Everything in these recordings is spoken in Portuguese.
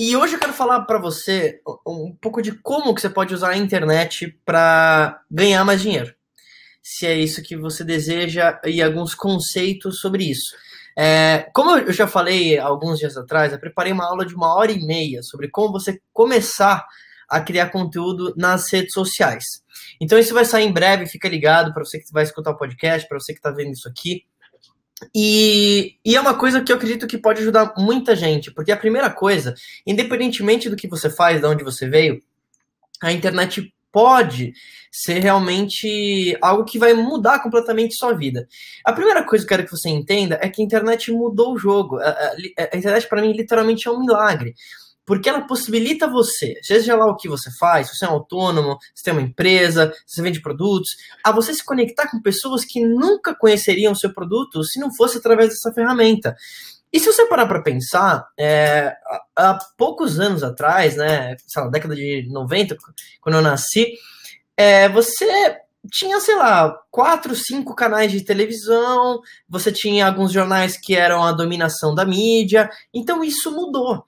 E hoje eu quero falar para você um pouco de como que você pode usar a internet para ganhar mais dinheiro. Se é isso que você deseja e alguns conceitos sobre isso. É, como eu já falei alguns dias atrás, eu preparei uma aula de uma hora e meia sobre como você começar a criar conteúdo nas redes sociais. Então isso vai sair em breve, fica ligado para você que vai escutar o podcast, para você que está vendo isso aqui. E, e, é uma coisa que eu acredito que pode ajudar muita gente, porque a primeira coisa, independentemente do que você faz, de onde você veio, a internet pode ser realmente algo que vai mudar completamente sua vida. A primeira coisa que eu quero que você entenda é que a internet mudou o jogo. A, a, a internet, para mim, literalmente é um milagre porque ela possibilita você, seja lá o que você faz, se você é um autônomo, se tem uma empresa, se você vende produtos, a você se conectar com pessoas que nunca conheceriam o seu produto se não fosse através dessa ferramenta. E se você parar para pensar, é, há poucos anos atrás, né, sei lá, década de 90, quando eu nasci, é, você tinha, sei lá, quatro, cinco canais de televisão, você tinha alguns jornais que eram a dominação da mídia, então isso mudou.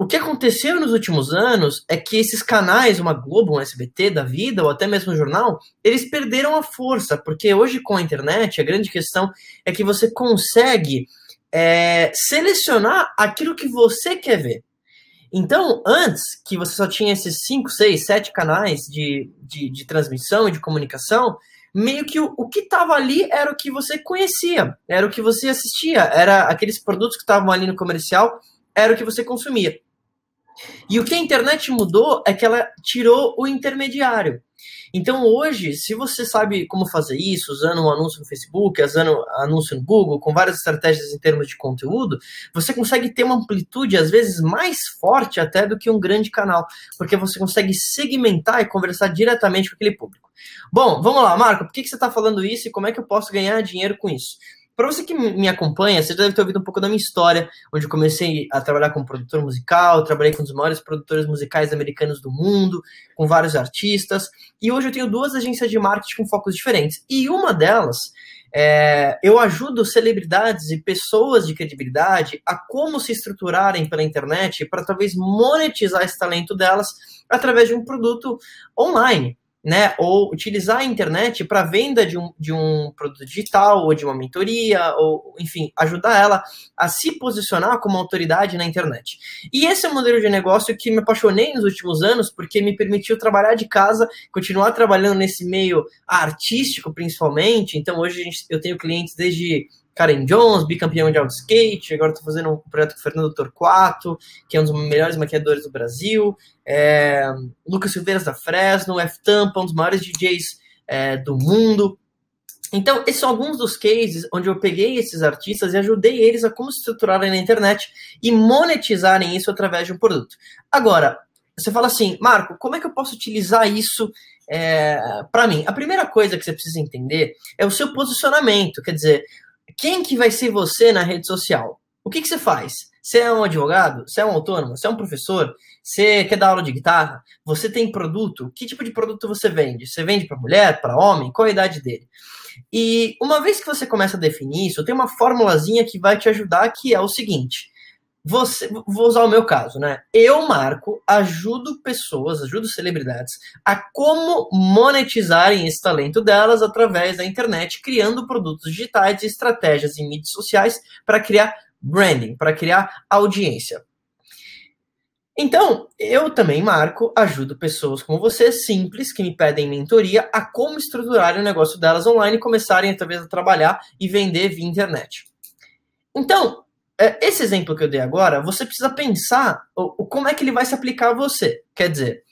O que aconteceu nos últimos anos é que esses canais, uma Globo, um SBT da vida, ou até mesmo um jornal, eles perderam a força, porque hoje com a internet, a grande questão é que você consegue é, selecionar aquilo que você quer ver. Então, antes, que você só tinha esses 5, 6, 7 canais de, de, de, transmissão e de comunicação, meio que o, o que estava ali era o que você conhecia, era o que você assistia, era aqueles produtos que estavam ali no comercial, era o que você consumia. E o que a internet mudou é que ela tirou o intermediário. Então hoje, se você sabe como fazer isso, usando um anúncio no Facebook, usando anúncio no Google, com várias estratégias em termos de conteúdo, você consegue ter uma amplitude às vezes mais forte até do que um grande canal, porque você consegue segmentar e conversar diretamente com aquele público. Bom, vamos lá, Marco, por que, que você está falando isso e como é que eu posso ganhar dinheiro com isso? Para você que me acompanha, você deve ter ouvido um pouco da minha história, onde eu comecei a trabalhar como produtor musical, trabalhei com dos maiores produtores musicais americanos do mundo, com vários artistas, e hoje eu tenho duas agências de marketing com focos diferentes. E uma delas, é, eu ajudo celebridades e pessoas de credibilidade a como se estruturarem pela internet para talvez monetizar esse talento delas através de um produto online né, ou utilizar a internet para venda de um, de um produto digital ou de uma mentoria, ou enfim, ajudar ela a se posicionar como autoridade na internet. E esse é o modelo de negócio que me apaixonei nos últimos anos, porque me permitiu trabalhar de casa, continuar trabalhando nesse meio artístico principalmente. Então hoje eu tenho clientes desde Karen Jones, bicampeão mundial de skate, agora estou fazendo um projeto com o Fernando Torquato, que é um dos melhores maquiadores do Brasil, é, Lucas Silveiras da Fresno, F Tampa, um dos maiores DJs é, do mundo. Então, esses são alguns dos cases onde eu peguei esses artistas e ajudei eles a como se estruturarem na internet e monetizarem isso através de um produto. Agora, você fala assim, Marco, como é que eu posso utilizar isso é, para mim? A primeira coisa que você precisa entender é o seu posicionamento. Quer dizer, quem que vai ser você na rede social? O que, que você faz? Você é um advogado? Você é um autônomo? Você é um professor? Você quer dar aula de guitarra? Você tem produto? Que tipo de produto você vende? Você vende para mulher, para homem? Qual a idade dele? E uma vez que você começa a definir isso, tem uma formulazinha que vai te ajudar, que é o seguinte: você, vou usar o meu caso, né? Eu, Marco, ajudo pessoas, ajudo celebridades a como monetizarem esse talento delas através da internet, criando produtos digitais e estratégias em mídias sociais para criar branding, para criar audiência. Então, eu também, Marco, ajudo pessoas como você, simples, que me pedem mentoria, a como estruturar o negócio delas online e começarem, talvez, a trabalhar e vender via internet. Então, esse exemplo que eu dei agora, você precisa pensar o, como é que ele vai se aplicar a você. Quer dizer,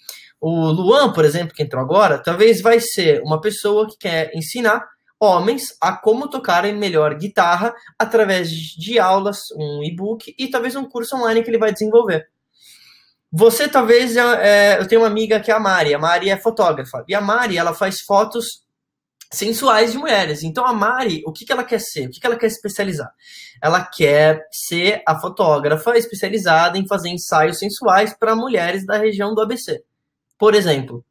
o Luan, por exemplo, que entrou agora, talvez vai ser uma pessoa que quer ensinar homens a como tocarem melhor guitarra através de aulas, um e-book e talvez um curso online que ele vai desenvolver. Você talvez, é, é eu tenho uma amiga que é a Mari, a Mari é fotógrafa, e a Mari, ela faz fotos sensuais de mulheres. Então a Mari, o que, que ela quer ser? O que, que ela quer especializar? Ela quer ser a fotógrafa especializada em fazer ensaios sensuais para mulheres da região do ABC. Por exemplo.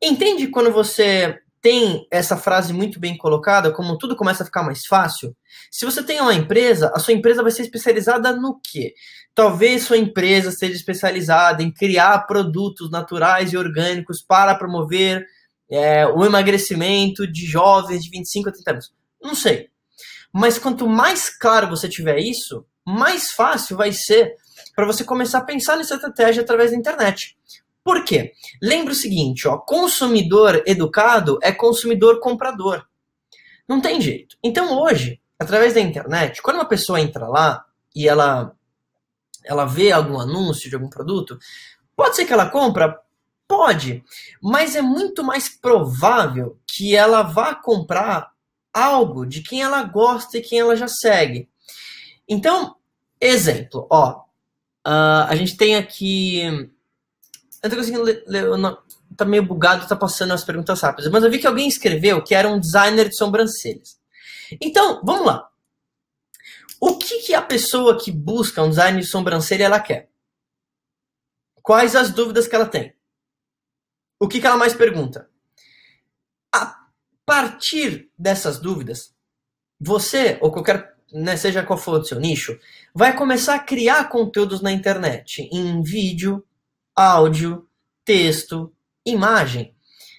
Entende quando você tem essa frase muito bem colocada, como tudo começa a ficar mais fácil. Se você tem uma empresa, a sua empresa vai ser especializada no quê? Talvez sua empresa seja especializada em criar produtos naturais e orgânicos para promover é, o emagrecimento de jovens de 25 a 30 anos. Não sei. Mas quanto mais claro você tiver isso, mais fácil vai ser para você começar a pensar nessa estratégia através da internet. Por quê? Lembra o seguinte, ó, consumidor educado é consumidor comprador. Não tem jeito. Então hoje, através da internet, quando uma pessoa entra lá e ela ela vê algum anúncio de algum produto, pode ser que ela compra, pode, mas é muito mais provável que ela vá comprar algo de quem ela gosta e quem ela já segue. Então, exemplo, ó, uh, a gente tem aqui eu tô conseguindo ler, ler não, tá meio bugado, tá passando as perguntas rápidas. Mas eu vi que alguém escreveu que era um designer de sobrancelhas. Então, vamos lá. O que, que a pessoa que busca um design de sobrancelha ela quer? Quais as dúvidas que ela tem? O que, que ela mais pergunta? A partir dessas dúvidas, você, ou qualquer, né, seja qual for o seu nicho, vai começar a criar conteúdos na internet, em vídeo, áudio, texto, imagem.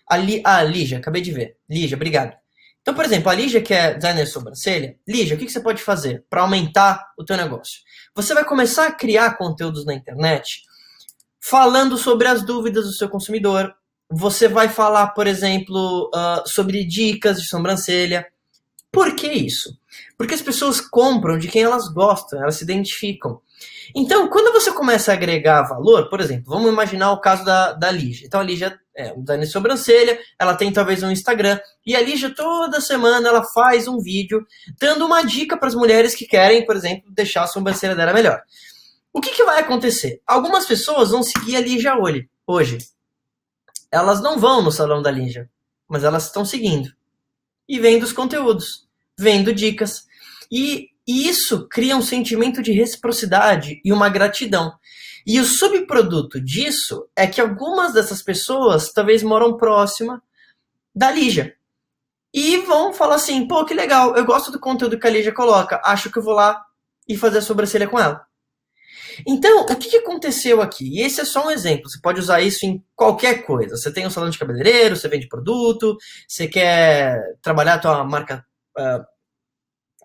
Ali, ah, Lígia, acabei de ver. Lígia, obrigado. Então, por exemplo, a Lígia, que é designer de sobrancelha, Lígia, o que você pode fazer para aumentar o teu negócio? Você vai começar a criar conteúdos na internet falando sobre as dúvidas do seu consumidor. Você vai falar, por exemplo, uh, sobre dicas de sobrancelha. Por que isso? Porque as pessoas compram de quem elas gostam, elas se identificam. Então, quando você começa a agregar valor, por exemplo, vamos imaginar o caso da, da Lígia. Então, a Lígia é designer de sobrancelha, ela tem talvez um Instagram, e a Lígia toda semana ela faz um vídeo dando uma dica para as mulheres que querem, por exemplo, deixar a sobrancelha dela melhor. O que, que vai acontecer? Algumas pessoas vão seguir a Lígia hoje. Elas não vão no salão da Lígia, mas elas estão seguindo. E vendo os conteúdos, vendo dicas. E e isso cria um sentimento de reciprocidade e uma gratidão. E o subproduto disso é que algumas dessas pessoas talvez moram próxima da Lígia. E vão falar assim: pô, que legal, eu gosto do conteúdo que a Lígia coloca, acho que eu vou lá e fazer a sobrancelha com ela. Então, o que aconteceu aqui? E esse é só um exemplo. Você pode usar isso em qualquer coisa. Você tem um salão de cabeleireiro, você vende produto, você quer trabalhar a tua marca uh,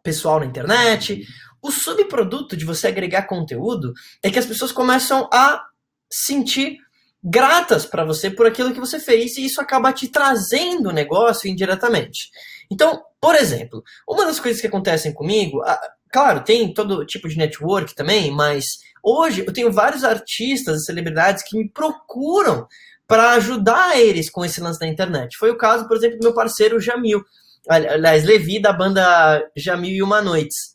pessoal na internet. O subproduto de você agregar conteúdo é que as pessoas começam a sentir gratas para você por aquilo que você fez e isso acaba te trazendo o negócio indiretamente. Então, por exemplo, uma das coisas que acontecem comigo, claro, tem todo tipo de network também, mas hoje eu tenho vários artistas e celebridades que me procuram para ajudar eles com esse lance da internet. Foi o caso, por exemplo, do meu parceiro Jamil. Aliás, Levi da banda Jamil e Uma Noites.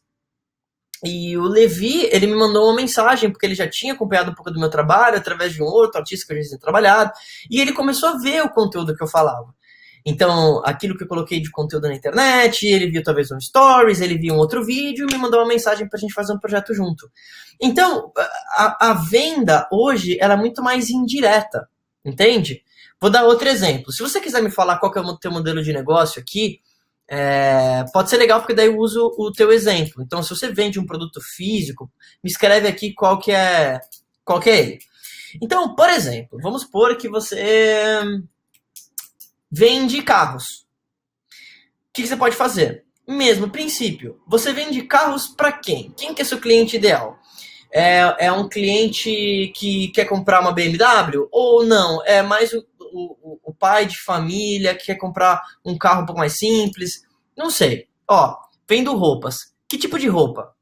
E o Levi, ele me mandou uma mensagem, porque ele já tinha acompanhado um pouco do meu trabalho, através de um outro artista que eu já tinha trabalhado, e ele começou a ver o conteúdo que eu falava. Então, aquilo que eu coloquei de conteúdo na internet, ele viu talvez um stories, ele viu um outro vídeo e me mandou uma mensagem para a gente fazer um projeto junto. Então, a, a venda hoje ela é muito mais indireta, entende? Vou dar outro exemplo. Se você quiser me falar qual que é o teu modelo de negócio aqui, é, pode ser legal porque daí eu uso o teu exemplo. Então, se você vende um produto físico, me escreve aqui qual que é, qual que é ele. Então, por exemplo, vamos supor que você vende carros. O que, que você pode fazer? Mesmo princípio. Você vende carros para quem? Quem que é seu cliente ideal? É, é um cliente que quer comprar uma BMW? Ou não? É mais o, o, o pai de família que quer comprar um carro um pouco mais simples. Não sei. Ó, vendo roupas. Que tipo de roupa?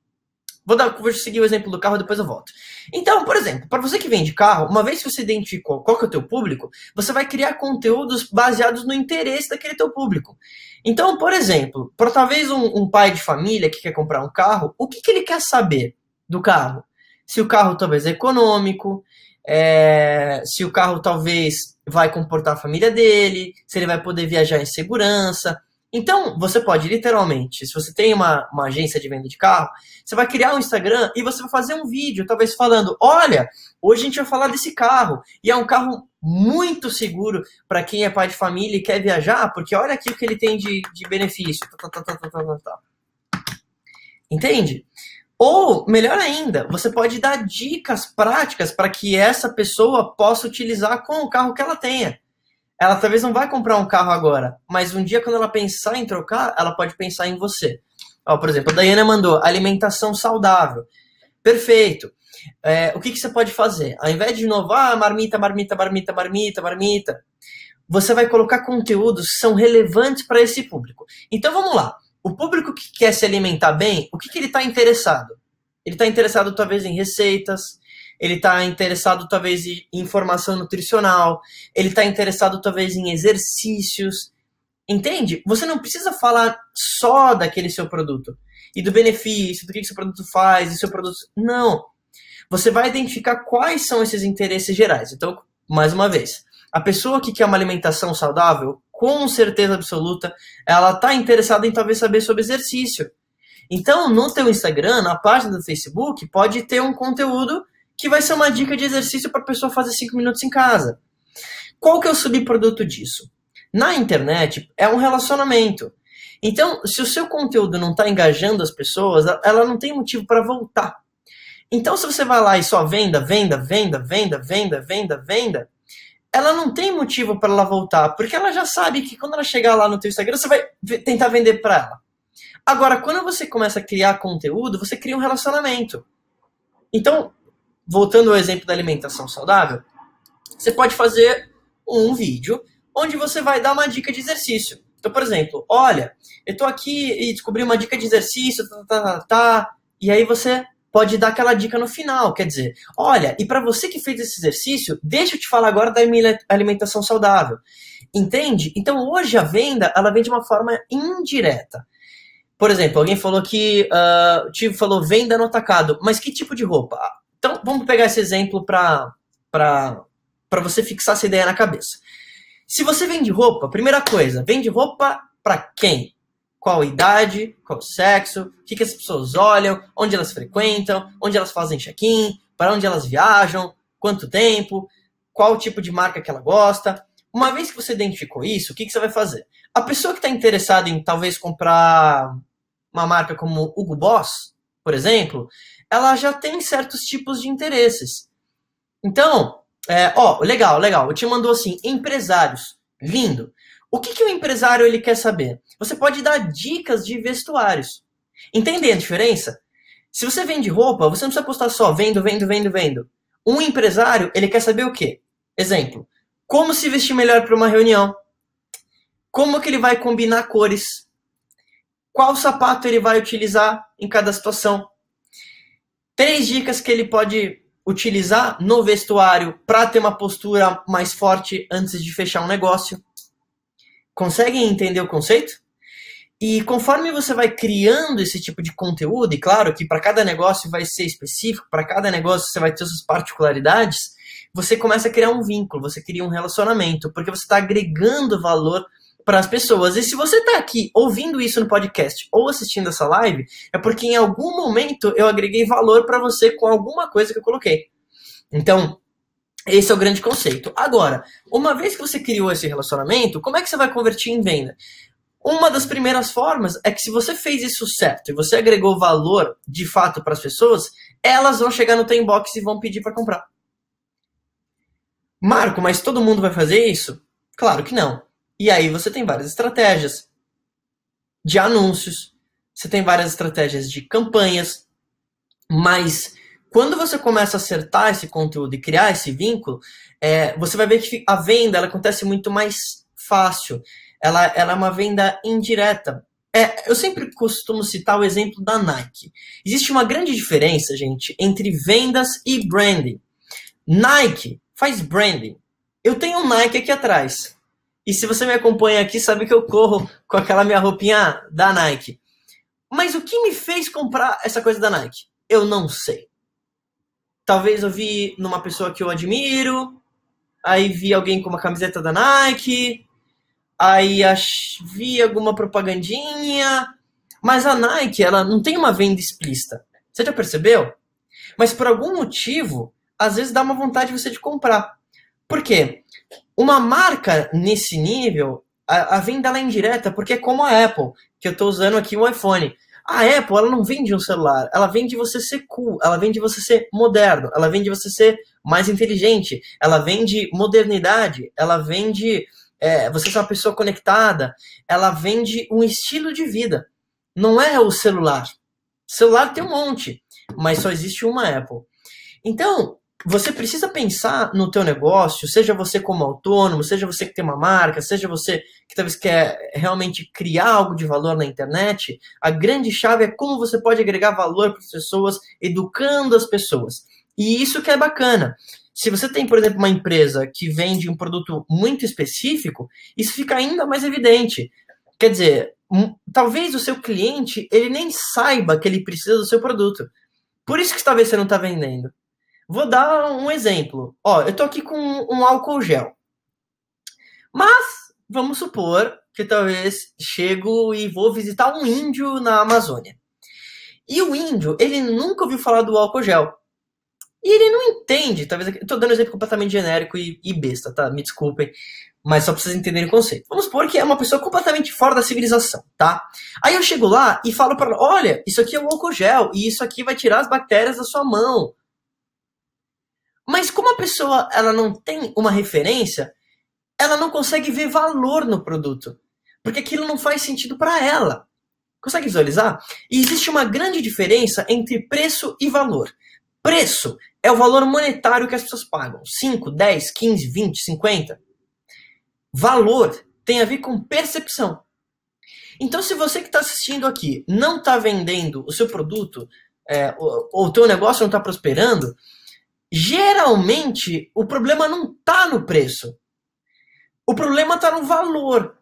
Vou, dar, vou seguir o exemplo do carro, depois eu volto. Então, por exemplo, para você que vende carro, uma vez que você identificou qual que é o teu público, você vai criar conteúdos baseados no interesse daquele teu público. Então, por exemplo, para talvez um, um, pai de família que quer comprar um carro, o que, que ele quer saber do carro? Se o carro talvez é econômico, é, se o carro talvez vai comportar a família dele, se ele vai poder viajar em segurança. Então, você pode literalmente, se você tem uma, uma agência de venda de carro, você vai criar um Instagram e você vai fazer um vídeo, talvez falando: olha, hoje a gente vai falar desse carro. E é um carro muito seguro para quem é pai de família e quer viajar, porque olha aqui o que ele tem de, de benefício. Tá, tá, tá, tá, tá, tá. tá. Entende? Ou, melhor ainda, você pode dar dicas práticas para que essa pessoa possa utilizar com o carro que ela tenha ela talvez não vai comprar um carro agora, mas um dia quando ela pensar em trocar, ela pode pensar em você. Ó, por exemplo, a Dayana mandou alimentação saudável. Perfeito. É, o que, que você pode fazer? Ao invés de inovar, ah, marmita, marmita, marmita, marmita, marmita, você vai colocar conteúdos que são relevantes para esse público. Então vamos lá. O público que quer se alimentar bem, o que, que ele está interessado? Ele está interessado talvez em receitas, ele está interessado talvez em informação nutricional, ele está interessado talvez em exercícios. Entende? Você não precisa falar só daquele seu produto e do benefício, do que, que seu produto faz, e seu produto. Não. Você vai identificar quais são esses interesses gerais. Então, mais uma vez, a pessoa que quer uma alimentação saudável, com certeza absoluta, ela está interessada em talvez saber sobre exercício. Então, no teu Instagram, na página do Facebook, pode ter um conteúdo que vai ser uma dica de exercício para a pessoa fazer 5 minutos em casa. Qual que é o subproduto disso? Na internet é um relacionamento. Então, se o seu conteúdo não está engajando as pessoas, ela não tem motivo para voltar. Então, se você vai lá e só venda, venda, venda, venda, venda, venda, venda, ela não tem motivo para ela voltar, porque ela já sabe que quando ela chegar lá no teu Instagram, você vai tentar vender para ela. Agora, quando você começa a criar conteúdo, você cria um relacionamento. Então, voltando ao exemplo da alimentação saudável, você pode fazer um vídeo onde você vai dar uma dica de exercício. Então, por exemplo, olha, eu estou aqui e descobri uma dica de exercício, tá, tá, tá, tá, e aí você pode dar aquela dica no final, quer dizer, olha, e para você que fez esse exercício, deixa eu te falar agora da alimentação saudável. Entende? Então, hoje a venda, ela vem de uma forma indireta. Por exemplo, alguém falou que, uh, tipo, falou venda no atacado, mas que tipo de roupa? Então, vamos pegar esse exemplo para você fixar essa ideia na cabeça. Se você vende roupa, primeira coisa, vende roupa para quem? Qual idade, qual sexo, o que, que as pessoas olham, onde elas frequentam, onde elas fazem check-in, para onde elas viajam, quanto tempo, qual tipo de marca que ela gosta. Uma vez que você identificou isso, o que, que você vai fazer? A pessoa que está interessada em talvez comprar uma marca como Hugo Boss, por exemplo, ela já tem certos tipos de interesses. Então, é, ó, legal, legal. O te mandou assim, empresários. Lindo. O que, que o empresário ele quer saber? Você pode dar dicas de vestuários. Entende a diferença? Se você vende roupa, você não precisa postar só vendo, vendo, vendo, vendo. Um empresário, ele quer saber o quê? Exemplo, como se vestir melhor para uma reunião. Como que ele vai combinar cores. Qual sapato ele vai utilizar em cada situação. Três dicas que ele pode utilizar no vestuário para ter uma postura mais forte antes de fechar um negócio. Conseguem entender o conceito? E conforme você vai criando esse tipo de conteúdo, e claro que para cada negócio vai ser específico, para cada negócio você vai ter suas particularidades, você começa a criar um vínculo, você cria um relacionamento, porque você está agregando valor para as pessoas. E se você está aqui ouvindo isso no podcast ou assistindo essa live, é porque em algum momento eu agreguei valor para você com alguma coisa que eu coloquei. Então, esse é o grande conceito. Agora, uma vez que você criou esse relacionamento, como é que você vai convertir em venda? Uma das primeiras formas é que se você fez isso certo e você agregou valor de fato para as pessoas, elas vão chegar no teu inbox e vão pedir para comprar. Marco, mas todo mundo vai fazer isso? Claro que não. E aí você tem várias estratégias de anúncios, você tem várias estratégias de campanhas, mas quando você começa a acertar esse conteúdo e criar esse vínculo, é, você vai ver que a venda ela acontece muito mais fácil. Ela, ela é uma venda indireta. É, eu sempre costumo citar o exemplo da Nike. Existe uma grande diferença, gente, entre vendas e branding. Nike faz branding. Eu tenho um Nike aqui atrás. E se você me acompanha aqui, sabe que eu corro com aquela minha roupinha da Nike. Mas o que me fez comprar essa coisa da Nike? Eu não sei. Talvez eu vi numa pessoa que eu admiro, aí vi alguém com uma camiseta da Nike, aí vi alguma propagandinha, mas a Nike, ela não tem uma venda explícita. Você já percebeu? Mas por algum motivo, às vezes dá uma vontade de você de comprar. Por quê? Uma marca nesse nível, a, a venda é indireta, porque é como a Apple, que eu estou usando aqui o iPhone. A Apple, ela não vende um celular, ela vende você ser cool, ela vende você ser moderno, ela vende você ser mais inteligente, ela vende modernidade, ela vende é, você ser uma pessoa conectada, ela vende um estilo de vida. Não é o celular. Celular tem um monte, mas só existe uma Apple. Então, você precisa pensar no teu negócio, seja você como autônomo, seja você que tem uma marca, seja você que talvez quer realmente criar algo de valor na internet, a grande chave é como você pode agregar valor para as pessoas, educando as pessoas. E isso que é bacana. Se você tem, por exemplo, uma empresa que vende um produto muito específico, isso fica ainda mais evidente. Quer dizer, talvez o seu cliente ele nem saiba que ele precisa do seu produto. Por isso que talvez você não está vendendo. Vou dar um exemplo. Ó, eu tô aqui com um álcool gel. Mas vamos supor que talvez chego e vou visitar um índio na Amazônia. E o índio, ele nunca ouviu falar do álcool gel. E ele não entende, talvez. Eu tô dando um exemplo completamente genérico e, e besta, tá? Me desculpem. Mas só pra vocês entenderem o conceito. Vamos supor que é uma pessoa completamente fora da civilização, tá? Aí eu chego lá e falo para ela: olha, isso aqui é o álcool gel e isso aqui vai tirar as bactérias da sua mão. Mas como a pessoa ela não tem uma referência, ela não consegue ver valor no produto, porque aquilo não faz sentido para ela. Consegue visualizar? E existe uma grande diferença entre preço e valor. Preço é o valor monetário que as pessoas pagam. 5, 10, 15, 20, 50. Valor tem a ver com percepção. Então, se você que está assistindo aqui não está vendendo o seu produto, é, ou, o teu negócio não está prosperando, geralmente o problema não está no preço. O problema está no valor.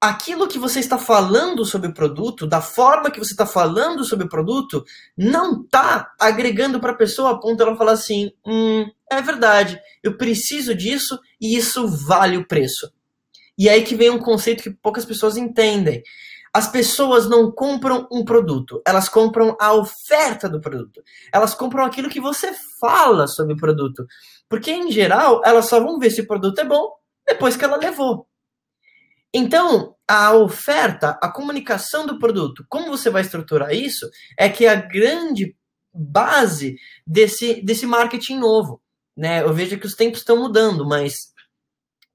Aquilo que você está falando sobre o produto, da forma que você está falando sobre o produto, não está agregando para a pessoa a ponto ela falar assim: hum, é verdade, eu preciso disso e isso vale o preço. E aí que vem um conceito que poucas pessoas entendem. As pessoas não compram um produto, elas compram a oferta do produto. Elas compram aquilo que você fala sobre o produto. Porque, em geral, elas só vão ver se o produto é bom depois que ela levou. Então, a oferta, a comunicação do produto, como você vai estruturar isso, é que é a grande base desse, desse marketing novo. Né? Eu vejo que os tempos estão mudando, mas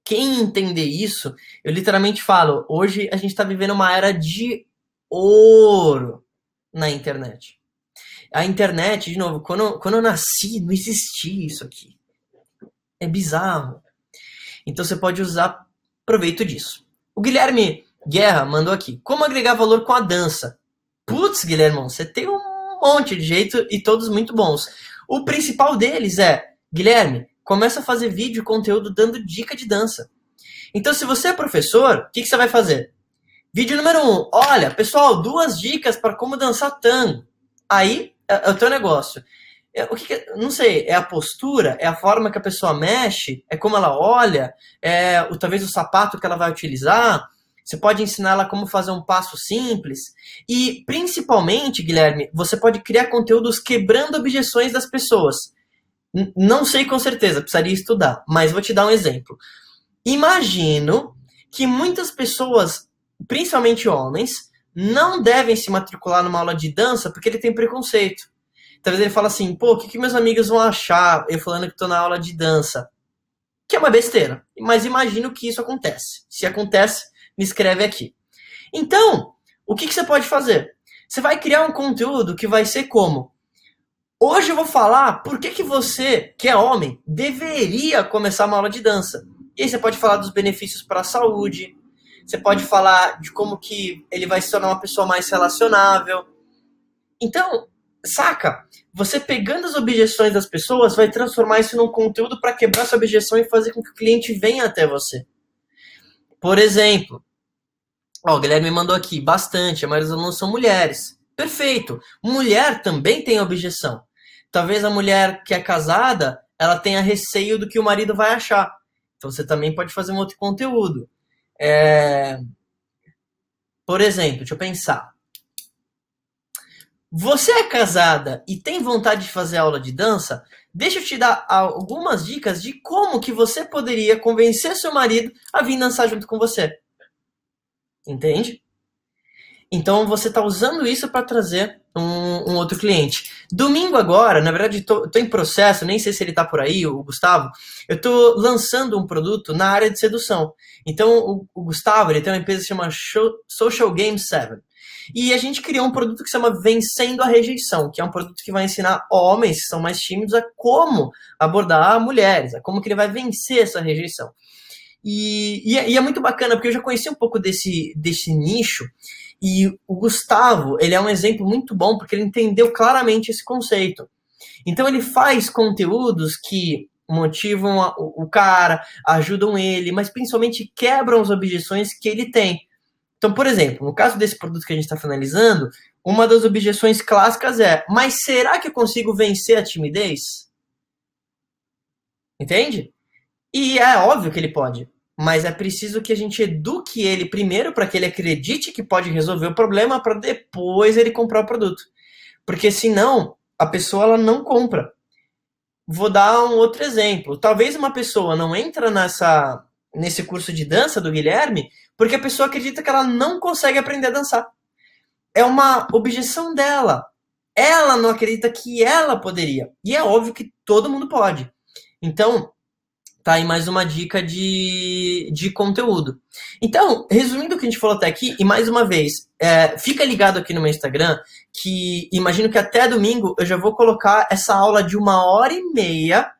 quem entender isso, eu literalmente falo, hoje a gente está vivendo uma era de ouro na internet. A internet, de novo, quando, quando eu nasci, não existia isso aqui. É bizarro. Então você pode usar proveito disso. O Guilherme Guerra mandou aqui. Como agregar valor com a dança? Putz, Guilherme, você tem um monte de jeito e todos muito bons. O principal deles é, Guilherme, começa a fazer vídeo, conteúdo dando dica de dança. Então, se você é professor, o que, que você vai fazer? Vídeo número um. Olha, pessoal, duas dicas para como dançar tango. Aí é, é o teu negócio. É, o que, que, não sei, é a postura, é a forma que a pessoa mexe, é como ela olha, é o, talvez o sapato que ela vai utilizar. Você pode ensinar ela como fazer um passo simples. E, principalmente, Guilherme, você pode criar conteúdos quebrando objeções das pessoas. Não sei com certeza, precisaria estudar, mas vou te dar um exemplo. Imagino que muitas pessoas, principalmente homens, não devem se matricular numa aula de dança porque ele tem preconceito. Talvez ele fala assim, pô, o que, que meus amigos vão achar eu falando que estou na aula de dança? Que é uma besteira, mas imagino que isso acontece. Se acontece, me escreve aqui. Então, o que, que você pode fazer? Você vai criar um conteúdo que vai ser como Hoje eu vou falar por que, que você, que é homem, deveria começar uma aula de dança. E aí você pode falar dos benefícios para a saúde, você pode falar de como que ele vai se tornar uma pessoa mais relacionável. Então, saca? Você pegando as objeções das pessoas vai transformar isso num conteúdo para quebrar essa objeção e fazer com que o cliente venha até você. Por exemplo, ó, o Guilherme mandou aqui bastante, a maioria dos alunos são mulheres. Perfeito. Mulher também tem objeção. Talvez a mulher que é casada, ela tenha receio do que o marido vai achar. Então você também pode fazer um outro conteúdo. É... Por exemplo, deixa eu pensar. Você é casada e tem vontade de fazer aula de dança? Deixa eu te dar algumas dicas de como que você poderia convencer seu marido a vir dançar junto com você. Entende? Então você está usando isso para trazer um, um, outro cliente. Domingo agora, na verdade, estou em processo, nem sei se ele está por aí, o Gustavo. Eu estou lançando um produto na área de sedução. Então o, o Gustavo ele tem uma empresa que se chama Social Game 7. E a gente criou um produto que se chama Vencendo a Rejeição, que é um produto que vai ensinar homens que são mais tímidos a como abordar mulheres, a como que ele vai vencer essa rejeição. E, e, é, e, é, muito bacana, porque eu já conheci um pouco desse, desse nicho, e o Gustavo, ele é um exemplo muito bom, porque ele entendeu claramente esse conceito. Então ele faz conteúdos que motivam o cara, ajudam ele, mas principalmente quebram as objeções que ele tem. Então, por exemplo, no caso desse produto que a gente está finalizando, uma das objeções clássicas é: mas será que eu consigo vencer a timidez? Entende? E é óbvio que ele pode, mas é preciso que a gente eduque ele primeiro para que ele acredite que pode resolver o problema para depois ele comprar o produto. Porque senão a pessoa ela não compra. Vou dar um outro exemplo. Talvez uma pessoa não entra nessa nesse curso de dança do Guilherme porque a pessoa acredita que ela não consegue aprender a dançar. É uma objeção dela. Ela não acredita que ela poderia. E é óbvio que todo mundo pode. Então, tá aí mais uma dica de, de conteúdo. Então, resumindo o que a gente falou até aqui, e mais uma vez, é, fica ligado aqui no meu Instagram, que imagino que até domingo eu já vou colocar essa aula de uma hora e meia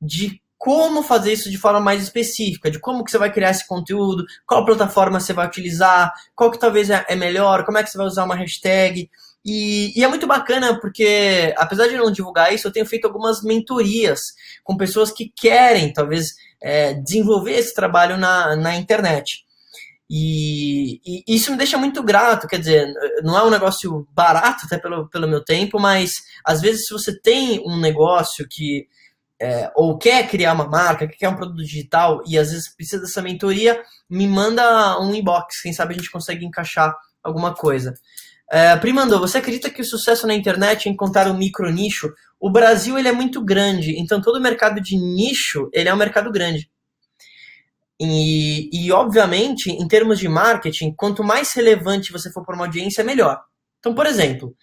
de como fazer isso de forma mais específica, de como que você vai criar esse conteúdo, qual plataforma você vai utilizar, qual que talvez é, é melhor, como é que você vai usar uma hashtag. E, e, é muito bacana porque, apesar de não divulgar isso, eu tenho feito algumas mentorias com pessoas que querem, talvez, é, desenvolver esse trabalho na, na internet. E, e, isso me deixa muito grato, quer dizer, não é um negócio barato, até pelo, pelo meu tempo, mas às vezes se você tem um negócio que é, ou quer criar uma marca, quer um produto digital e às vezes precisa dessa mentoria, me manda um inbox, quem sabe a gente consegue encaixar alguma coisa. É, Primando, você acredita que o sucesso na internet é encontrar um micro nicho? O Brasil ele é muito grande, então todo mercado de nicho ele é um mercado grande. E, e obviamente, em termos de marketing, quanto mais relevante você for para uma audiência, melhor. Então, por exemplo,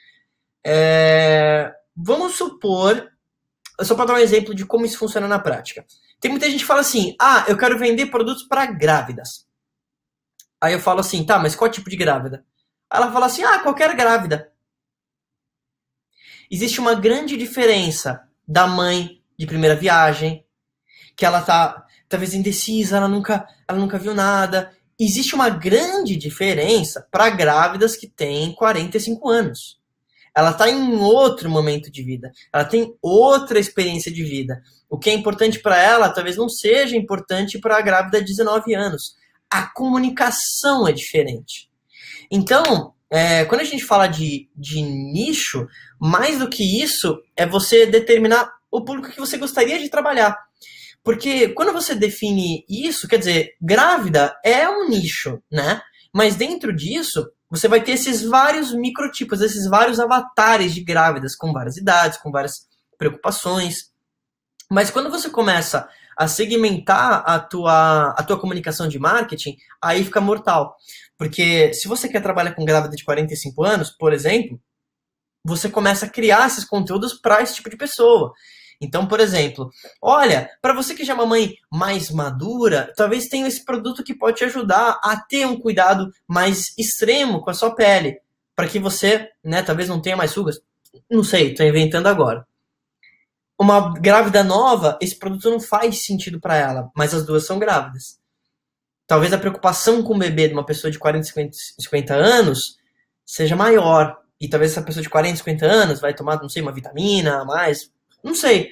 é, vamos supor só para dar um exemplo de como isso funciona na prática. Tem muita gente que fala assim: ah, eu quero vender produtos para grávidas. Aí eu falo assim: tá, mas qual tipo de grávida? Ela fala assim: ah, qualquer grávida. Existe uma grande diferença da mãe de primeira viagem, que ela tá talvez indecisa, ela nunca, ela nunca viu nada. Existe uma grande diferença para grávidas que têm 45 anos ela está em outro momento de vida, ela tem outra experiência de vida. O que é importante para ela talvez não seja importante para a grávida de 19 anos. A comunicação é diferente. Então, é, quando a gente fala de, de nicho, mais do que isso é você determinar o público que você gostaria de trabalhar. Porque quando você define isso, quer dizer, grávida é um nicho, né? Mas dentro disso, você vai ter esses vários microtipos, esses vários avatares de grávidas, com várias idades, com várias preocupações. Mas quando você começa a segmentar a tua, a tua comunicação de marketing, aí fica mortal. Porque se você quer trabalhar com grávida de 45 anos, por exemplo, você começa a criar esses conteúdos para esse tipo de pessoa. Então, por exemplo, olha, para você que já é uma mãe mais madura, talvez tenha esse produto que pode te ajudar a ter um cuidado mais extremo com a sua pele, para que você, né, talvez não tenha mais rugas. Não sei, estou inventando agora. Uma grávida nova, esse produto não faz sentido para ela, mas as duas são grávidas. Talvez a preocupação com o bebê de uma pessoa de 40, 50, 50 anos seja maior. E talvez essa pessoa de 40, 50 anos vai tomar, não sei, uma vitamina a mais, não sei.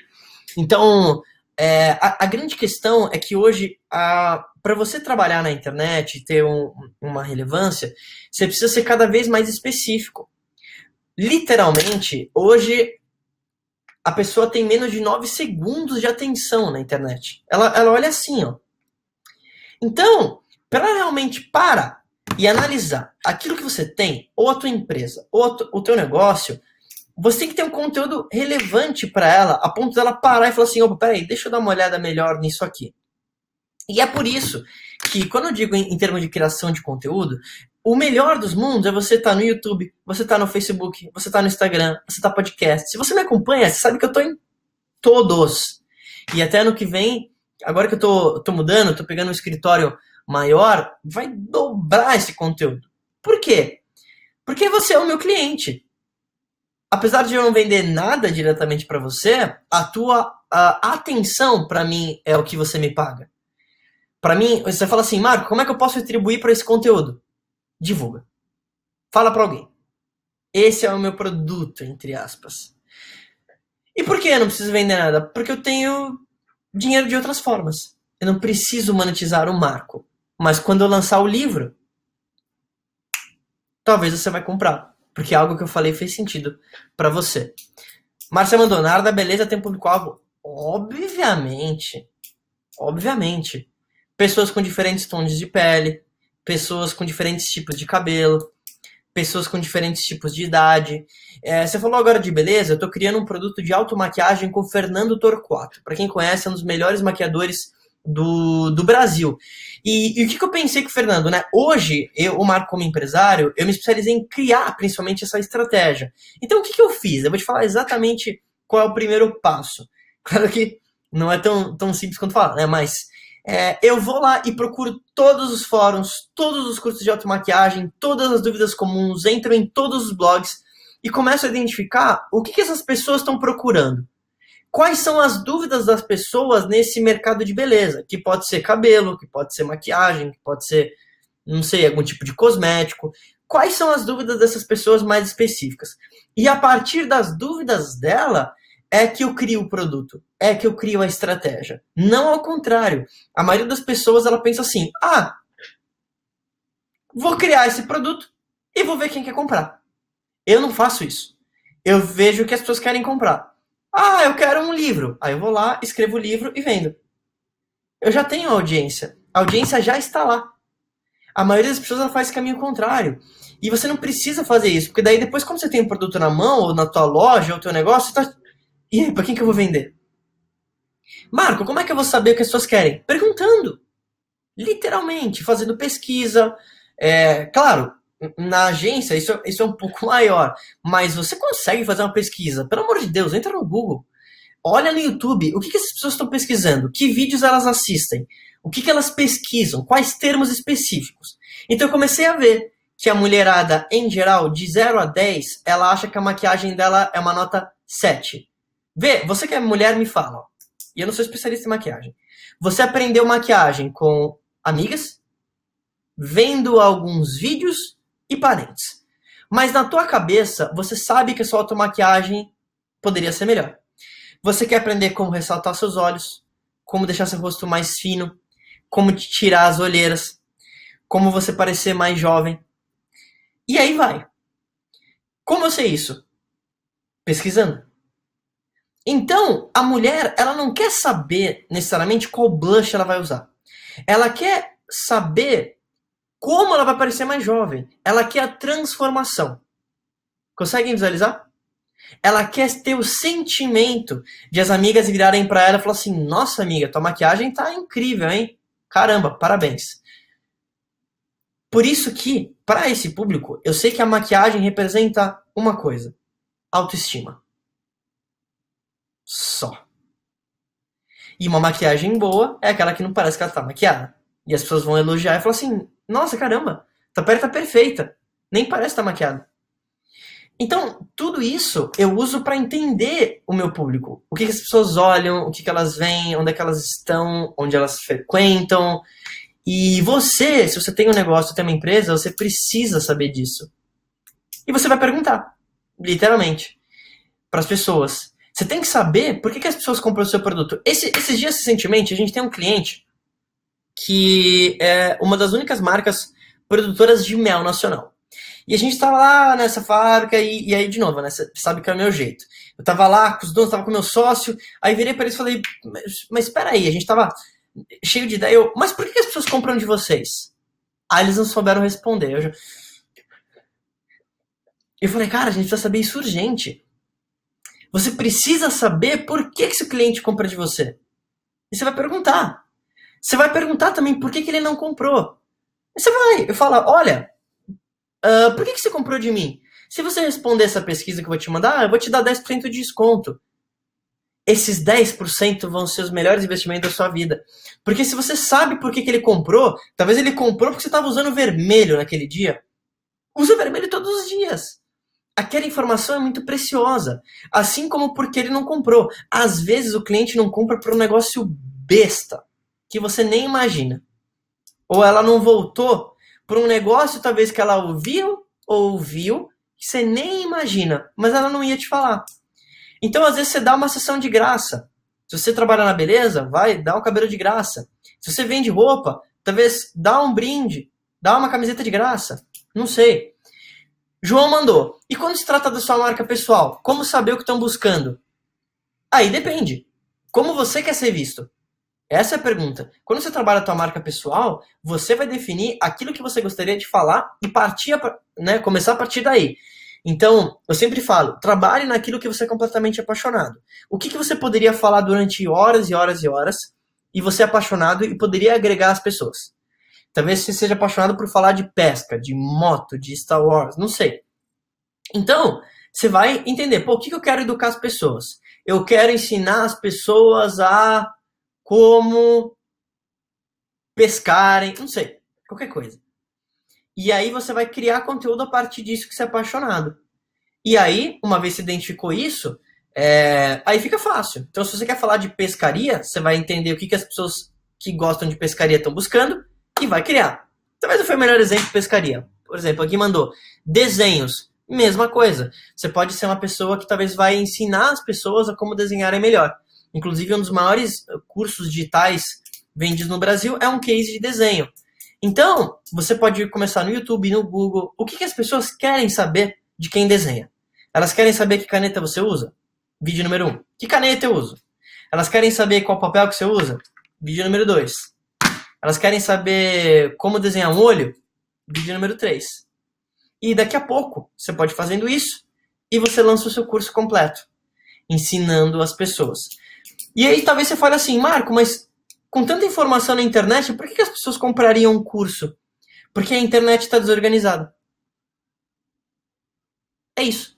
Então, é, a, a, grande questão é que hoje, para você trabalhar na internet e ter um, uma relevância, você precisa ser cada vez mais específico. Literalmente, hoje, a pessoa tem menos de 9 segundos de atenção na internet. Ela, ela olha assim, ó. Então, para realmente parar e analisar aquilo que você tem, ou a tua empresa, ou o teu negócio, você tem que ter um conteúdo relevante para ela, a ponto dela parar e falar assim: opa, peraí, deixa eu dar uma olhada melhor nisso aqui. E é por isso que, quando eu digo em, em termos de criação de conteúdo, o melhor dos mundos é você estar tá no YouTube, você estar tá no Facebook, você estar tá no Instagram, você estar tá podcast. Se você me acompanha, você sabe que eu estou em todos. E até ano que vem, agora que eu tô, tô mudando, tô pegando um escritório maior, vai dobrar esse conteúdo. Por quê? Porque você é o meu cliente. Apesar de eu não vender nada diretamente para você, a tua a atenção para mim é o que você me paga. Para mim, você fala assim, Marco, como é que eu posso retribuir para esse conteúdo? Divulga. Fala para alguém. Esse é o meu produto, entre aspas. E por que eu não preciso vender nada? Porque eu tenho dinheiro de outras formas. Eu não preciso monetizar o marco. Mas quando eu lançar o livro, talvez você vai comprar. Porque algo que eu falei fez sentido para você. Márcia Mandonara da Beleza tem público-alvo? Obviamente. Obviamente. Pessoas com diferentes tons de pele, pessoas com diferentes tipos de cabelo, pessoas com diferentes tipos de idade. É, você falou agora de beleza, eu estou criando um produto de automaquiagem com Fernando Torquato. Para quem conhece, é um dos melhores maquiadores do, do Brasil. E, e, o que, que, eu pensei com o Fernando, né? Hoje, eu, o Marco como empresário, eu me especializei em criar principalmente essa estratégia. Então, o que, que eu fiz? Eu vou te falar exatamente qual é o primeiro passo. Claro que não é tão, tão simples quanto falar, né? Mas é, eu vou lá e procuro todos os fóruns, todos os cursos de automaquiagem, todas as dúvidas comuns, entro em todos os blogs e começo a identificar o que, que essas pessoas estão procurando. Quais são as dúvidas das pessoas nesse mercado de beleza? Que pode ser cabelo, que pode ser maquiagem, que pode ser, não sei, algum tipo de cosmético. Quais são as dúvidas dessas pessoas mais específicas? E a partir das dúvidas dela, é que eu crio o produto, é que eu crio a estratégia. Não ao contrário. A maioria das pessoas ela pensa assim: ah, vou criar esse produto e vou ver quem quer comprar. Eu não faço isso. Eu vejo o que as pessoas querem comprar. Ah, eu quero um livro. Aí eu vou lá, escrevo o livro e vendo. Eu já tenho audiência. A audiência já está lá. A maioria das pessoas ela faz caminho contrário. E você não precisa fazer isso, porque daí depois, quando você tem um produto na mão, ou na tua loja, ou teu negócio, você está e aí, quem que eu vou vender? Marco, como é que eu vou saber o que as pessoas querem? Perguntando. Literalmente, fazendo pesquisa. É, claro, na agência isso, isso é um pouco maior, mas você consegue fazer uma pesquisa. Pelo amor de Deus, entra no Google. Olha no YouTube, o que, que essas pessoas estão pesquisando? Que vídeos elas assistem? O que, que elas pesquisam? Quais termos específicos? Então eu comecei a ver que a mulherada, em geral, de 0 a 10, ela acha que a maquiagem dela é uma nota 7. Vê, você que é mulher, me fala. E eu não sou especialista em maquiagem. Você aprendeu maquiagem com amigas, vendo alguns vídeos e parentes. Mas na tua cabeça, você sabe que a sua automaquiagem poderia ser melhor. Você quer aprender como ressaltar seus olhos, como deixar seu rosto mais fino, como tirar as olheiras, como você parecer mais jovem. E aí vai. Como eu sei isso? Pesquisando. Então, a mulher, ela não quer saber necessariamente qual blush ela vai usar. Ela quer saber como ela vai parecer mais jovem. Ela quer a transformação. Conseguem visualizar? Ela quer ter o sentimento de as amigas virarem para ela e falar assim: "Nossa, amiga, tua maquiagem tá incrível, hein? Caramba, parabéns". Por isso que, para esse público, eu sei que a maquiagem representa uma coisa: autoestima só. E uma maquiagem boa é aquela que não parece que ela tá maquiada. E as pessoas vão elogiar e falar assim: nossa, caramba, tua pele tá perfeita. Nem parece estar tá maquiada. Então, tudo isso eu uso para entender o meu público. O que, que as pessoas olham, o que, que elas veem, onde é que elas estão, onde elas frequentam. E você, se você tem um negócio, tem uma empresa, você precisa saber disso. E você vai perguntar, literalmente, para as pessoas. Você tem que saber por que, que as pessoas compram o seu produto. Esse, esses dias, recentemente, a gente tem um cliente que é uma das únicas marcas produtoras de mel nacional. E a gente estava lá nessa fábrica, e, e, aí, de novo, né? Você sabe que é o meu jeito. Eu estava lá com os donos, estava com o meu sócio, aí virei para eles e falei, mas, mas aí, a gente estava cheio de ideia. Eu, mas por que, que as pessoas compram de vocês? Aí eles não souberam responder. Eu, já... eu falei, cara, a gente precisa saber isso urgente. Você precisa saber por que, esse cliente compra de você. E você vai perguntar. Você vai perguntar também por que, que ele não comprou. E você vai, eu falo, olha, uh, por que, que você comprou de mim? Se você responder essa pesquisa que eu vou te mandar, eu vou te dar 10% de desconto. Esses 10% vão ser os melhores investimentos da sua vida. Porque se você sabe por que, que ele comprou, talvez ele comprou porque você estava usando vermelho naquele dia. Usa vermelho todos os dias. Aquela informação é muito preciosa. Assim como porque ele não comprou. Às vezes o cliente não compra por um negócio besta, que você nem imagina. Ou ela não voltou por um negócio, talvez que ela ouviu ou ouviu, que você nem imagina, mas ela não ia te falar. Então, às vezes, você dá uma sessão de graça. Se você trabalha na beleza, vai, dá um cabelo de graça. Se você vende roupa, talvez dá um brinde, dá uma camiseta de graça. Não sei. João mandou. E quando se trata da sua marca pessoal, como saber o que estão buscando? Aí depende. Como você quer ser visto? Essa é a pergunta. Quando você trabalha a tua marca pessoal, você vai definir aquilo que você gostaria de falar e partir, a, né, começar a partir daí. Então, eu sempre falo, trabalhe naquilo que você é completamente apaixonado. O que, que você poderia falar durante horas e horas e horas e você é apaixonado e poderia agregar as pessoas? Talvez você seja apaixonado por falar de pesca, de moto, de Star Wars, não sei. Então, você vai entender, pô, o que, que eu quero educar as pessoas? Eu quero ensinar as pessoas a como pescarem, não sei, qualquer coisa. E aí você vai criar conteúdo a partir disso que você é apaixonado. E aí, uma vez se identificou isso, é... aí fica fácil. Então, se você quer falar de pescaria, você vai entender o que, que as pessoas que gostam de pescaria estão buscando e vai criar. Talvez não foi o melhor exemplo de pescaria. Por exemplo, aqui mandou desenhos. Mesma coisa. Você pode ser uma pessoa que talvez vai ensinar as pessoas a como desenharem melhor. Inclusive, um dos maiores cursos digitais vendidos no Brasil é um case de desenho. Então, você pode começar no YouTube, no Google. O que, que as pessoas querem saber de quem desenha? Elas querem saber que caneta você usa? Vídeo número 1. Um. Que caneta eu uso? Elas querem saber qual papel que você usa? Vídeo número 2. Elas querem saber como desenhar um olho? Vídeo número 3. E daqui a pouco, você pode fazendo isso e você lança o seu curso completo, ensinando as pessoas. E aí talvez você fale assim, Marco, mas com tanta informação na internet, por que as pessoas comprariam um curso? Porque a internet está desorganizada. É isso.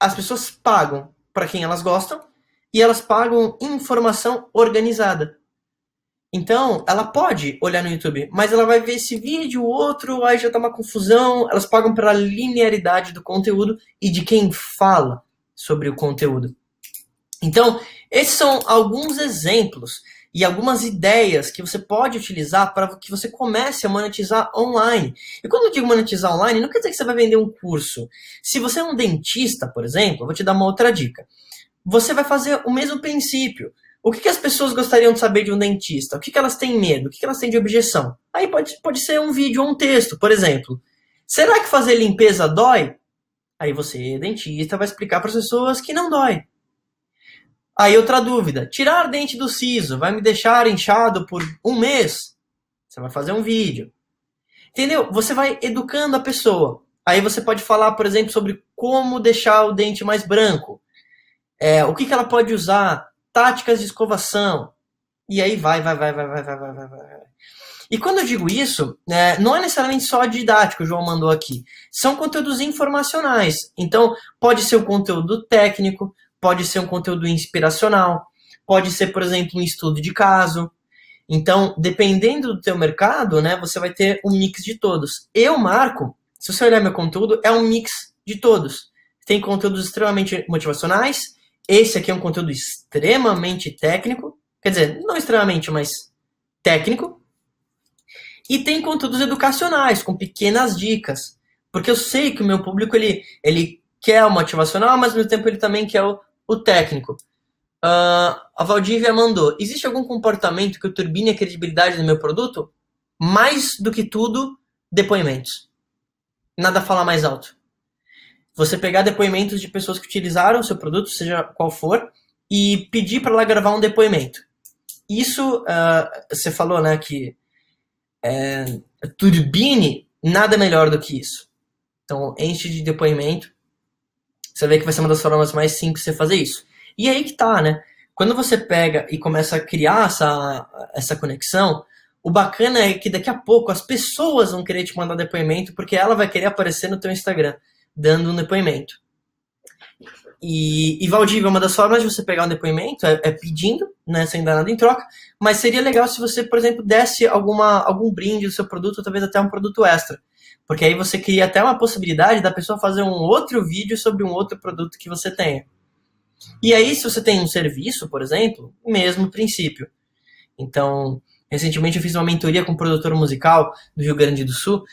As pessoas pagam para quem elas gostam e elas pagam informação organizada. Então, ela pode olhar no YouTube, mas ela vai ver esse vídeo, outro, aí já tá uma confusão. Elas pagam pela linearidade do conteúdo e de quem fala sobre o conteúdo. Então, esses são alguns exemplos e algumas ideias que você pode utilizar para que você comece a monetizar online. E quando eu digo monetizar online, não quer dizer que você vai vender um curso. Se você é um dentista, por exemplo, eu vou te dar uma outra dica. Você vai fazer o mesmo princípio. O que, que as pessoas gostariam de saber de um dentista? O que, que elas têm medo? O que, que elas têm de objeção? Aí pode, pode ser um vídeo ou um texto, por exemplo. Será que fazer limpeza dói? Aí você, dentista, vai explicar para as pessoas que não dói. Aí outra dúvida, tirar dente do siso vai me deixar inchado por um mês? Você vai fazer um vídeo. Entendeu? Você vai educando a pessoa. Aí você pode falar, por exemplo, sobre como deixar o dente mais branco. É, o que, que ela pode usar, táticas de escovação. E aí vai, vai, vai, vai, vai, vai, vai, vai. E quando eu digo isso, né, não é necessariamente só didático, o João mandou aqui. São conteúdos informacionais. Então, pode ser um conteúdo técnico, pode ser um conteúdo inspiracional, pode ser, por exemplo, um estudo de caso. Então, dependendo do teu mercado, né, você vai ter um mix de todos. Eu marco, se você olhar meu conteúdo, é um mix de todos. Tem conteúdos extremamente motivacionais, esse aqui é um conteúdo extremamente técnico, quer dizer, não extremamente, mas técnico. E tem conteúdos educacionais, com pequenas dicas. Porque eu sei que o meu público, ele, ele quer o motivacional, mas ao mesmo tempo ele também quer o, o técnico. Uh, a Valdívia mandou: existe algum comportamento que turbine a credibilidade do meu produto? Mais do que tudo, depoimentos. Nada falar mais alto. Você pegar depoimentos de pessoas que utilizaram o seu produto, seja qual for, e pedir para ela gravar um depoimento. Isso, uh, você falou, né, que é, turbine, nada melhor do que isso. Então, enche de depoimento. Você vê que vai ser uma das formas mais simples de você fazer isso. E aí que tá, né? Quando você pega e começa a criar essa, essa conexão, o bacana é que daqui a pouco as pessoas vão querer te mandar depoimento, porque ela vai querer aparecer no teu Instagram, dando um depoimento. E, e Valdívia, uma das formas de você pegar um depoimento é, é, pedindo, né, sem dar nada em troca, mas seria legal se você, por exemplo, desse alguma, algum brinde do seu produto, talvez até um produto extra. Porque aí você cria até uma possibilidade da pessoa fazer um outro vídeo sobre um outro produto que você tenha. E aí, se você tem um serviço, por exemplo, mesmo princípio. Então, recentemente eu fiz uma mentoria com um produtor musical do Rio Grande do Sul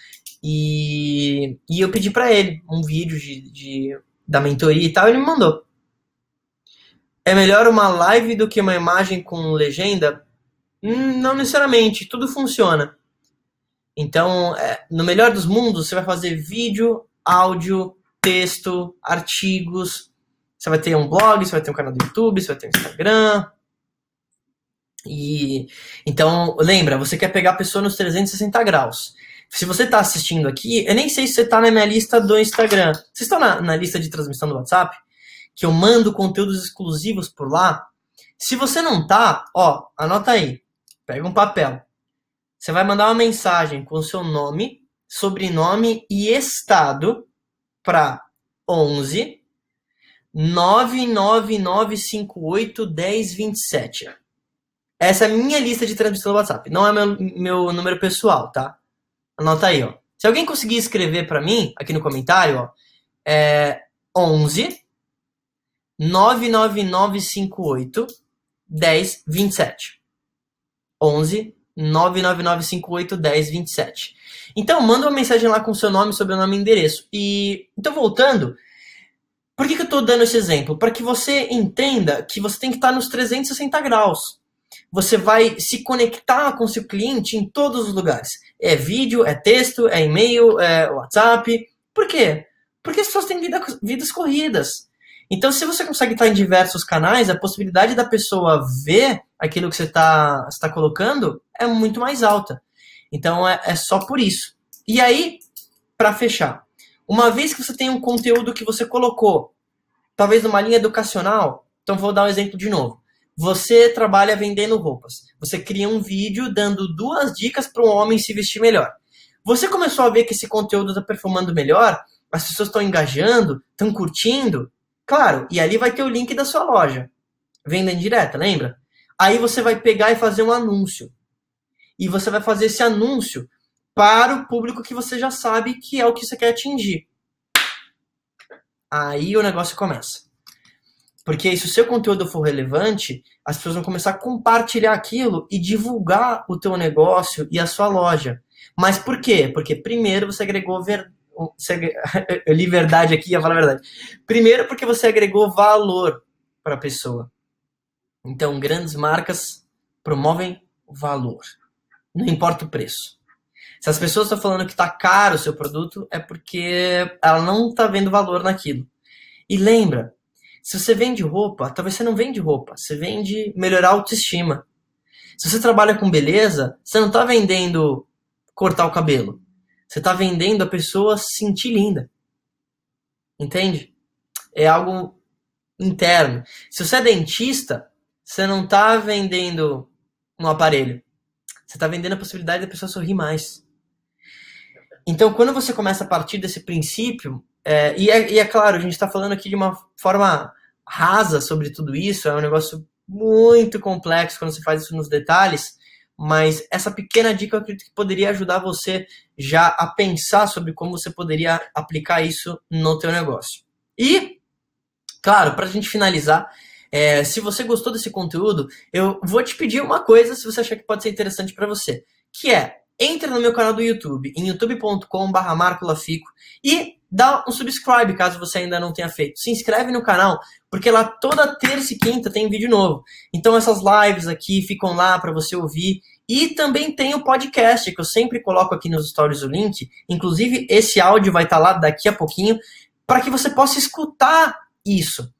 e, e eu pedi para ele um vídeo de, de da mentoria e tal, ele me mandou. É melhor uma live do que uma imagem com legenda? Hum, não necessariamente, tudo funciona. Então, é, no melhor dos mundos, você vai fazer vídeo, áudio, texto, artigos. Você vai ter um blog, você vai ter um canal do YouTube, você vai ter um Instagram. E então, lembra, você quer pegar a pessoa nos 360 graus se você está assistindo aqui, eu nem sei se você está na minha lista do Instagram. Vocês estão na, na lista de transmissão do WhatsApp? Que eu mando conteúdos exclusivos por lá. Se você não tá, ó, anota aí. Pega um papel. Você vai mandar uma mensagem com seu nome, sobrenome e estado para 11 99958 1027. Essa é a minha lista de transmissão do WhatsApp. Não é meu, meu número pessoal, tá? Anota aí, ó. Se alguém conseguir escrever para mim, aqui no comentário, ó, é 11 99958 1027. 11 99958 1027. Então, manda uma mensagem lá com seu nome, sobrenome e endereço. E então voltando, por que, que eu estou dando esse exemplo? Para que você entenda que você tem que estar nos 360 graus você vai se conectar com seu cliente em todos os lugares. É vídeo, é texto, é e-mail, é WhatsApp. Por quê? Porque as pessoas têm vida, vidas corridas. Então, se você consegue estar em diversos canais, a possibilidade da pessoa ver aquilo que você está tá colocando é muito mais alta. Então, é, é só por isso. E aí, para fechar, uma vez que você tem um conteúdo que você colocou, talvez numa linha educacional, então vou dar um exemplo de novo. Você trabalha vendendo roupas. Você cria um vídeo dando duas dicas para um homem se vestir melhor. Você começou a ver que esse conteúdo está performando melhor, as pessoas estão engajando, estão curtindo. Claro, e ali vai ter o link da sua loja. Venda indireta, lembra? Aí você vai pegar e fazer um anúncio. E você vai fazer esse anúncio para o público que você já sabe que é o que você quer atingir. Aí o negócio começa. Porque se o seu conteúdo for relevante, as pessoas vão começar a compartilhar aquilo e divulgar o teu negócio e a sua loja. Mas por quê? Porque primeiro você agregou ver... eu li verdade aqui, ia falar a verdade. Primeiro porque você agregou valor para a pessoa. Então, grandes marcas promovem valor. Não importa o preço. Se as pessoas estão falando que está caro o seu produto, é porque ela não está vendo valor naquilo. E lembra, se você vende roupa, talvez você não vende roupa, você vende melhorar a autoestima. Se você trabalha com beleza, você não está vendendo cortar o cabelo. Você está vendendo a pessoa se sentir linda. Entende? É algo interno. Se você é dentista, você não está vendendo um aparelho. Você está vendendo a possibilidade da pessoa sorrir mais. Então, quando você começa a partir desse princípio, é, e, é, e, é, claro, a gente está falando aqui de uma forma rasa sobre tudo isso, é um negócio muito complexo quando você faz isso nos detalhes, mas essa pequena dica eu acredito que poderia ajudar você já a pensar sobre como você poderia aplicar isso no teu negócio. E, claro, para a gente finalizar, é, se você gostou desse conteúdo, eu vou te pedir uma coisa se você achar que pode ser interessante para você, que é entre no meu canal do YouTube, em youtube.com/marcolafico e dá um subscribe caso você ainda não tenha feito. Se inscreve no canal, porque lá toda terça e quinta tem vídeo novo. Então essas lives aqui ficam lá para você ouvir. E também tem o podcast, que eu sempre coloco aqui nos stories o link. Inclusive, esse áudio vai estar tá lá daqui a pouquinho, para que você possa escutar isso.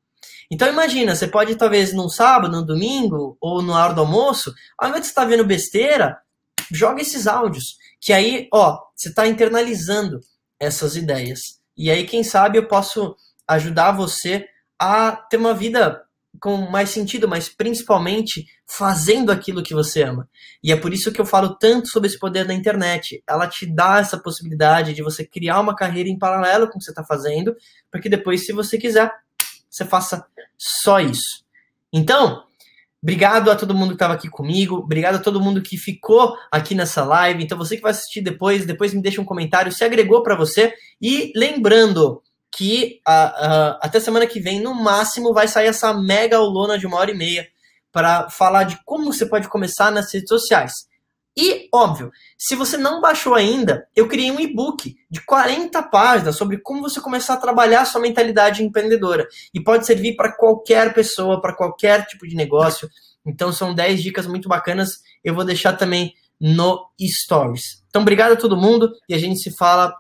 Então imagina, você pode talvez num sábado, no domingo, ou no hora do almoço, ao invés de estar vendo besteira, joga esses áudios, que aí, ó, você está internalizando essas ideias. E aí, quem sabe, eu posso ajudar você a ter uma vida com mais sentido, mas principalmente fazendo aquilo que você ama. E é por isso que eu falo tanto sobre esse poder da internet. Ela te dá essa possibilidade de você criar uma carreira em paralelo com o que você está fazendo, para que depois, se você quiser, você faça só isso. Então, Obrigado a todo mundo que estava aqui comigo, obrigado a todo mundo que ficou aqui nessa live. Então, você que vai assistir depois, depois me deixa um comentário se agregou para você. E lembrando, que até semana que vem, no máximo, vai sair essa mega aulona de uma hora e meia para falar de como você pode começar nas redes sociais. E, óbvio, se você não baixou ainda, eu criei um e-book de 40 páginas sobre como você começar a trabalhar a sua mentalidade empreendedora. E pode servir para qualquer pessoa, para qualquer tipo de negócio. Então, são 10 dicas muito bacanas. Eu vou deixar também no Stories. Então, obrigado a todo mundo e a gente se fala